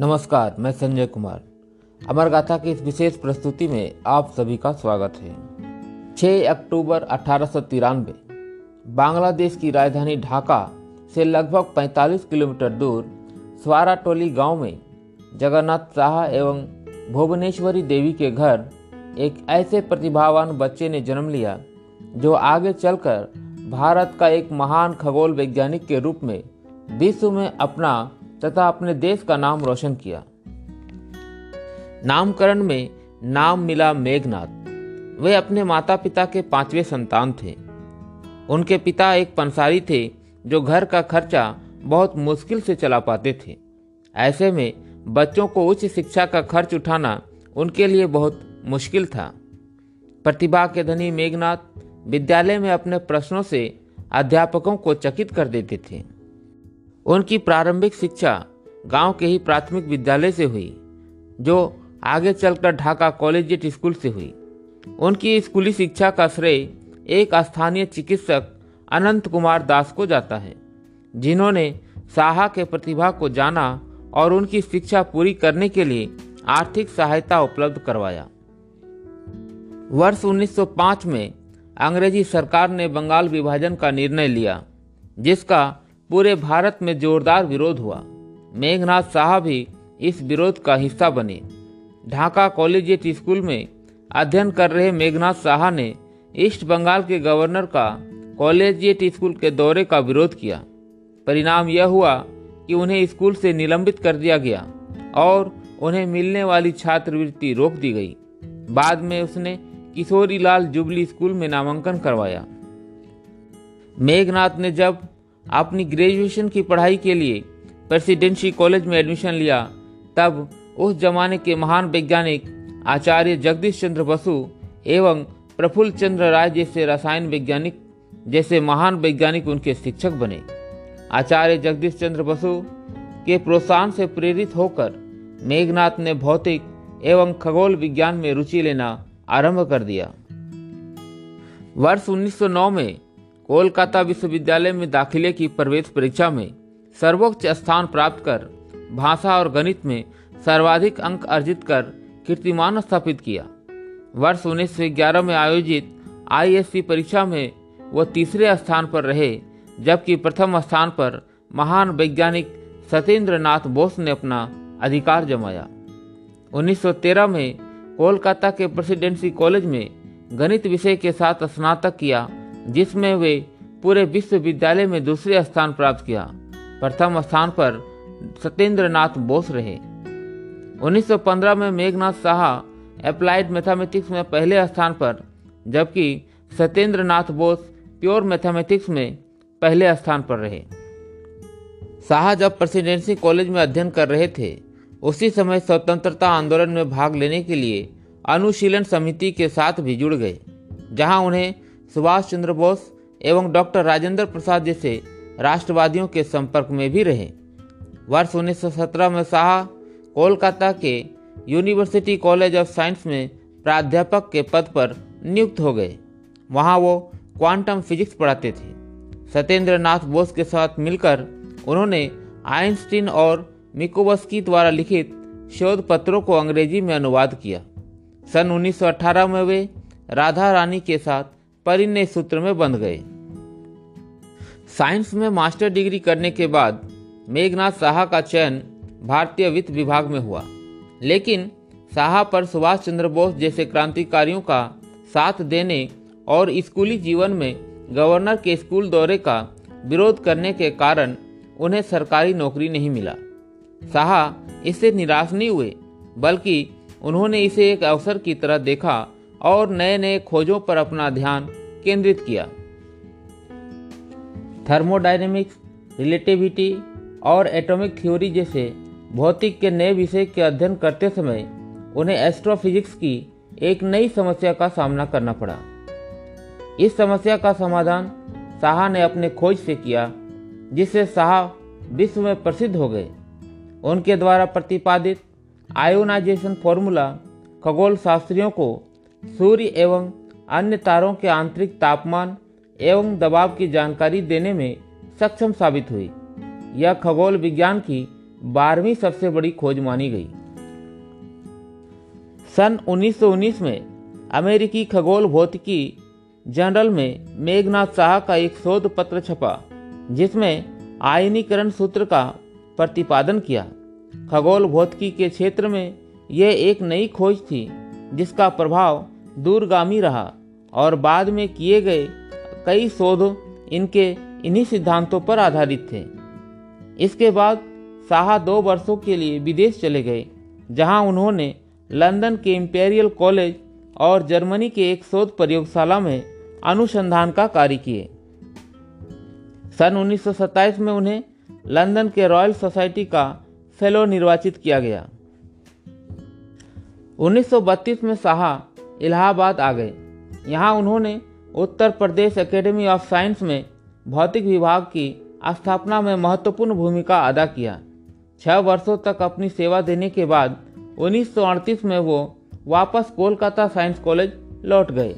नमस्कार, मैं संजय कुमार। अमर गाथा की इस विशेष प्रस्तुति में आप सभी का स्वागत है। 6 अक्टूबर अठारह सौ तिरानबे बांग्लादेश की राजधानी ढाका से लगभग 45 किलोमीटर दूर स्वारा टोली गाँव में जगन्नाथ शाह एवं भुवनेश्वरी देवी के घर एक ऐसे प्रतिभावान बच्चे ने जन्म लिया, जो आगे चलकर भारत का एक महान खगोल वैज्ञानिक के रूप में विश्व में अपना तथा अपने देश का नाम रोशन किया। नामकरण में नाम मिला मेघनाथ। वे अपने माता पिता के पाँचवें संतान थे। उनके पिता एक पंसारी थे, जो घर का खर्चा बहुत मुश्किल से चला पाते थे। ऐसे में बच्चों को उच्च शिक्षा का खर्च उठाना उनके लिए बहुत मुश्किल था। प्रतिभा के धनी मेघनाथ विद्यालय में अपने प्रश्नों से अध्यापकों को चकित कर देते थे। उनकी प्रारंभिक शिक्षा गाँव के ही प्राथमिक विद्यालय से हुई, जो आगे चलकर ढाका कॉलेजिएट स्कूल से हुई। उनकी स्कूली शिक्षा का श्रेय एक स्थानीय चिकित्सक अनंत कुमार दास को जाता है, जिन्होंने साहा के प्रतिभा को जाना और उनकी शिक्षा पूरी करने के लिए आर्थिक सहायता उपलब्ध करवाया। वर्ष 1905 में अंग्रेज़ी सरकार ने बंगाल विभाजन का निर्णय लिया, जिसका पूरे भारत में जोरदार विरोध हुआ। मेघनाथ साहब भी इस विरोध का हिस्सा बने। ढाका कॉलेजिएट स्कूल में अध्ययन कर रहे मेघनाथ साहा ने ईस्ट बंगाल के गवर्नर का कॉलेजिएट स्कूल के दौरे का विरोध किया। परिणाम यह हुआ कि उन्हें स्कूल से निलंबित कर दिया गया और उन्हें मिलने वाली छात्रवृत्ति रोक दी गई। बाद में उसने किशोरी लाल जुबली स्कूल में नामांकन करवाया। मेघनाथ ने जब अपनी ग्रेजुएशन की पढ़ाई के लिए प्रेसिडेंसी कॉलेज में एडमिशन लिया। तब उस जमाने के महान वैज्ञानिक आचार्य जगदीश चंद्र बसु एवं प्रफुल्ल चंद्र राय जैसे रसायन वैज्ञानिक जैसे महान वैज्ञानिक उनके शिक्षक बने। आचार्य जगदीश चंद्र बसु के प्रोत्साहन से प्रेरित होकर मेघनाथ ने भौतिक एवं खगोल विज्ञान में रुचि लेना आरंभ कर दिया। वर्ष 1909 में कोलकाता विश्वविद्यालय में दाखिले की प्रवेश परीक्षा में सर्वोच्च स्थान प्राप्त कर भाषा और गणित में सर्वाधिक अंक अर्जित कर कीर्तिमान स्थापित किया। वर्ष उन्नीस सौ ग्यारह में आयोजित आईएससी परीक्षा में वह तीसरे स्थान पर रहे, जबकि प्रथम स्थान पर महान वैज्ञानिक सत्येंद्र नाथ बोस ने अपना अधिकार जमाया। 1913 में कोलकाता के प्रेसिडेंसी कॉलेज में गणित विषय के साथ स्नातक किया जिसमें वे पूरे विश्वविद्यालय में दूसरे स्थान प्राप्त किया। प्रथम स्थान पर सत्येंद्र नाथ बोस रहे। 1915 में मेघनाथ साहा अप्लाइड मैथमेटिक्स में पहले स्थान पर, जबकि सत्येंद्र नाथ बोस प्योर मैथमेटिक्स में पहले स्थान पर रहे। साहा जब प्रेसिडेंसी कॉलेज में अध्ययन कर रहे थे, उसी समय स्वतंत्रता आंदोलन में भाग लेने के लिए अनुशीलन समिति के साथ भी जुड़ गए, जहाँ उन्हें सुभाष चंद्र बोस एवं डॉक्टर राजेंद्र प्रसाद जैसे राष्ट्रवादियों के संपर्क में भी रहे। वर्ष 1917 में शाह कोलकाता के यूनिवर्सिटी कॉलेज ऑफ़ साइंस में प्राध्यापक के पद पर नियुक्त हो गए। वहाँ वो क्वांटम फिजिक्स पढ़ाते थे। सत्येंद्र नाथ बोस के साथ मिलकर उन्होंने आइंस्टीन और मिकोवस्की द्वारा लिखित शोध पत्रों को अंग्रेज़ी में अनुवाद किया। सन 1918 में वे राधा रानी के साथ परिणय सूत्र में बंध गए। साइंस में मास्टर डिग्री करने के बाद मेघनाथ साहा का चयन भारतीय वित्त विभाग में हुआ। लेकिन साहा पर सुभाष चंद्र बोस जैसे क्रांतिकारियों का साथ देने और स्कूली जीवन में गवर्नर के स्कूल दौरे का विरोध करने के कारण उन्हें सरकारी नौकरी नहीं मिला। साहा इससे निराश नहीं हुए, बल्कि उन्होंने इसे एक अवसर की तरह देखा और नए नए खोजों पर अपना ध्यान केंद्रित किया। थर्मोडायनेमिक्स, रिलेटिविटी और एटॉमिक थ्योरी जैसे भौतिक के नए विषय के अध्ययन करते समय उन्हें एस्ट्रोफिजिक्स की एक नई समस्या का सामना करना पड़ा। इस समस्या का समाधान साहा ने अपने खोज से किया, जिससे साहा विश्व में प्रसिद्ध हो गए। उनके द्वारा प्रतिपादित आयोनाइजेशन फॉर्मूला खगोल शास्त्रियों को सूर्य एवं अन्य तारों के आंतरिक तापमान एवं दबाव की जानकारी देने में सक्षम साबित हुई। यह खगोल विज्ञान की बारहवीं सबसे बड़ी खोज मानी गई। सन 1919 में अमेरिकी खगोल भौतिकी जनरल में मेघनाथ शाह का एक शोध पत्र छपा, जिसमें आयनीकरण सूत्र का प्रतिपादन किया। खगोल भौतिकी के क्षेत्र में यह एक नई खोज थी जिसका प्रभाव दूरगामी रहा और बाद में किए गए कई शोध इनके इन्हीं सिद्धांतों पर आधारित थे। इसके बाद शाह दो वर्षों के लिए विदेश चले गए, जहाँ उन्होंने लंदन के इम्पेरियल कॉलेज और जर्मनी के एक शोध प्रयोगशाला में अनुसंधान का कार्य किए। सन 1927 में उन्हें लंदन के रॉयल सोसाइटी का फेलो निर्वाचित किया गया। 1932 में शाह इलाहाबाद आ गए। यहाँ उन्होंने Uttar Pradesh academy of science में भौतिक विभाग की स्थापना में महत्वपूर्ण भूमिका अदा किया। छः वर्षों तक अपनी सेवा देने के बाद 1938 में वो वापस कोलकाता साइंस कॉलेज लौट गए।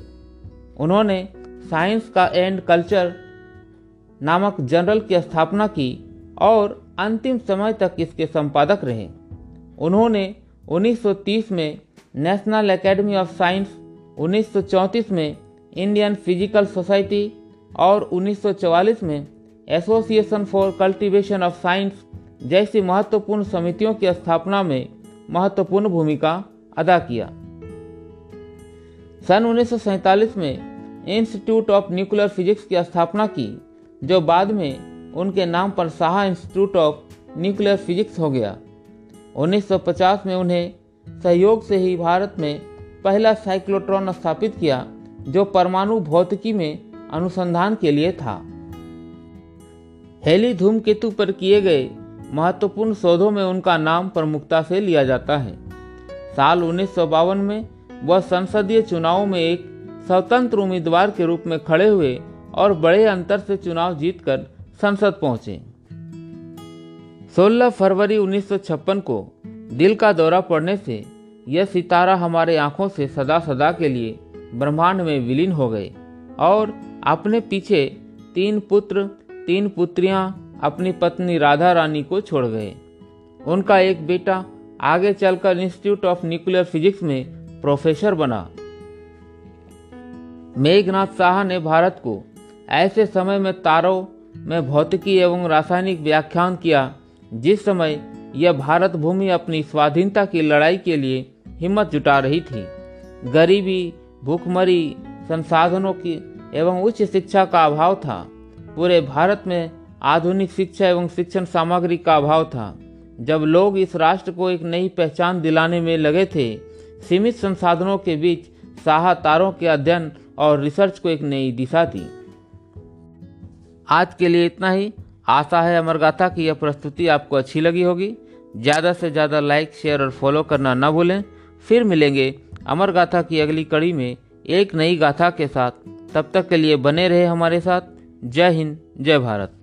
उन्होंने साइंस का एंड कल्चर नामक जर्नल की स्थापना की और अंतिम समय तक इसके संपादक रहे। उन्होंने 1930 में नेशनल एकेडमी ऑफ़ साइंस 1934 में इंडियन फ़िज़िकल सोसाइटी और 1944 में association for cultivation of science जैसी महत्वपूर्ण समितियों की स्थापना में महत्वपूर्ण भूमिका अदा किया। सन 1947 में इंस्टीट्यूट ऑफ़ न्यूक्लियर फिजिक्स की स्थापना की, जो बाद में उनके नाम पर Saha institute of nuclear physics हो गया। 1950 में उन्हें सहयोग से ही भारत में पहला साइक्लोट्रॉन स्थापित किया, जो परमाणु भौतिकी में अनुसंधान के लिए था। हेली धूमकेतु पर किए गए महत्वपूर्ण शोधों में उनका नाम प्रमुखता से लिया जाता है। साल उन्नीस सौ बावन में वह संसदीय चुनाव में एक स्वतंत्र उम्मीदवार के रूप में खड़े हुए और बड़े अंतर से चुनाव जीतकर संसद पहुँचे। 16 फरवरी 1956 को दिल का दौरा पड़ने से यह सितारा हमारे आँखों से सदा सदा के लिए ब्रह्मांड में विलीन हो गए और अपने पीछे तीन पुत्र, तीन पुत्रियाँ अपनी पत्नी राधा रानी को छोड़ गए। उनका एक बेटा आगे चलकर इंस्टीट्यूट ऑफ़ न्यूक्लियर फिजिक्स में प्रोफेसर बना। मेघनाथ शाह ने भारत को ऐसे समय में तारों में भौतिकी एवं रासायनिक व्याख्यान किया, जिस समय यह भारत भूमि अपनी स्वाधीनता की लड़ाई के लिए हिम्मत जुटा रही थी। गरीबी, भूखमरी, संसाधनों की एवं उच्च शिक्षा का अभाव था। पूरे भारत में आधुनिक शिक्षा एवं शिक्षण सामग्री का अभाव था। जब लोग इस राष्ट्र को एक नई पहचान दिलाने में लगे थे, सीमित संसाधनों के बीच साहा तारों के अध्ययन और रिसर्च को एक नई दिशा दी। आज के लिए इतना ही। आशा है अमरगाथा की यह प्रस्तुति आपको अच्छी लगी होगी। ज़्यादा से ज़्यादा लाइक शेयर और फॉलो करना न भूलें। फिर मिलेंगे अमर गाथा की अगली कड़ी में एक नई गाथा के साथ। तब तक के लिए बने रहे हमारे साथ। जय हिंद, जय भारत।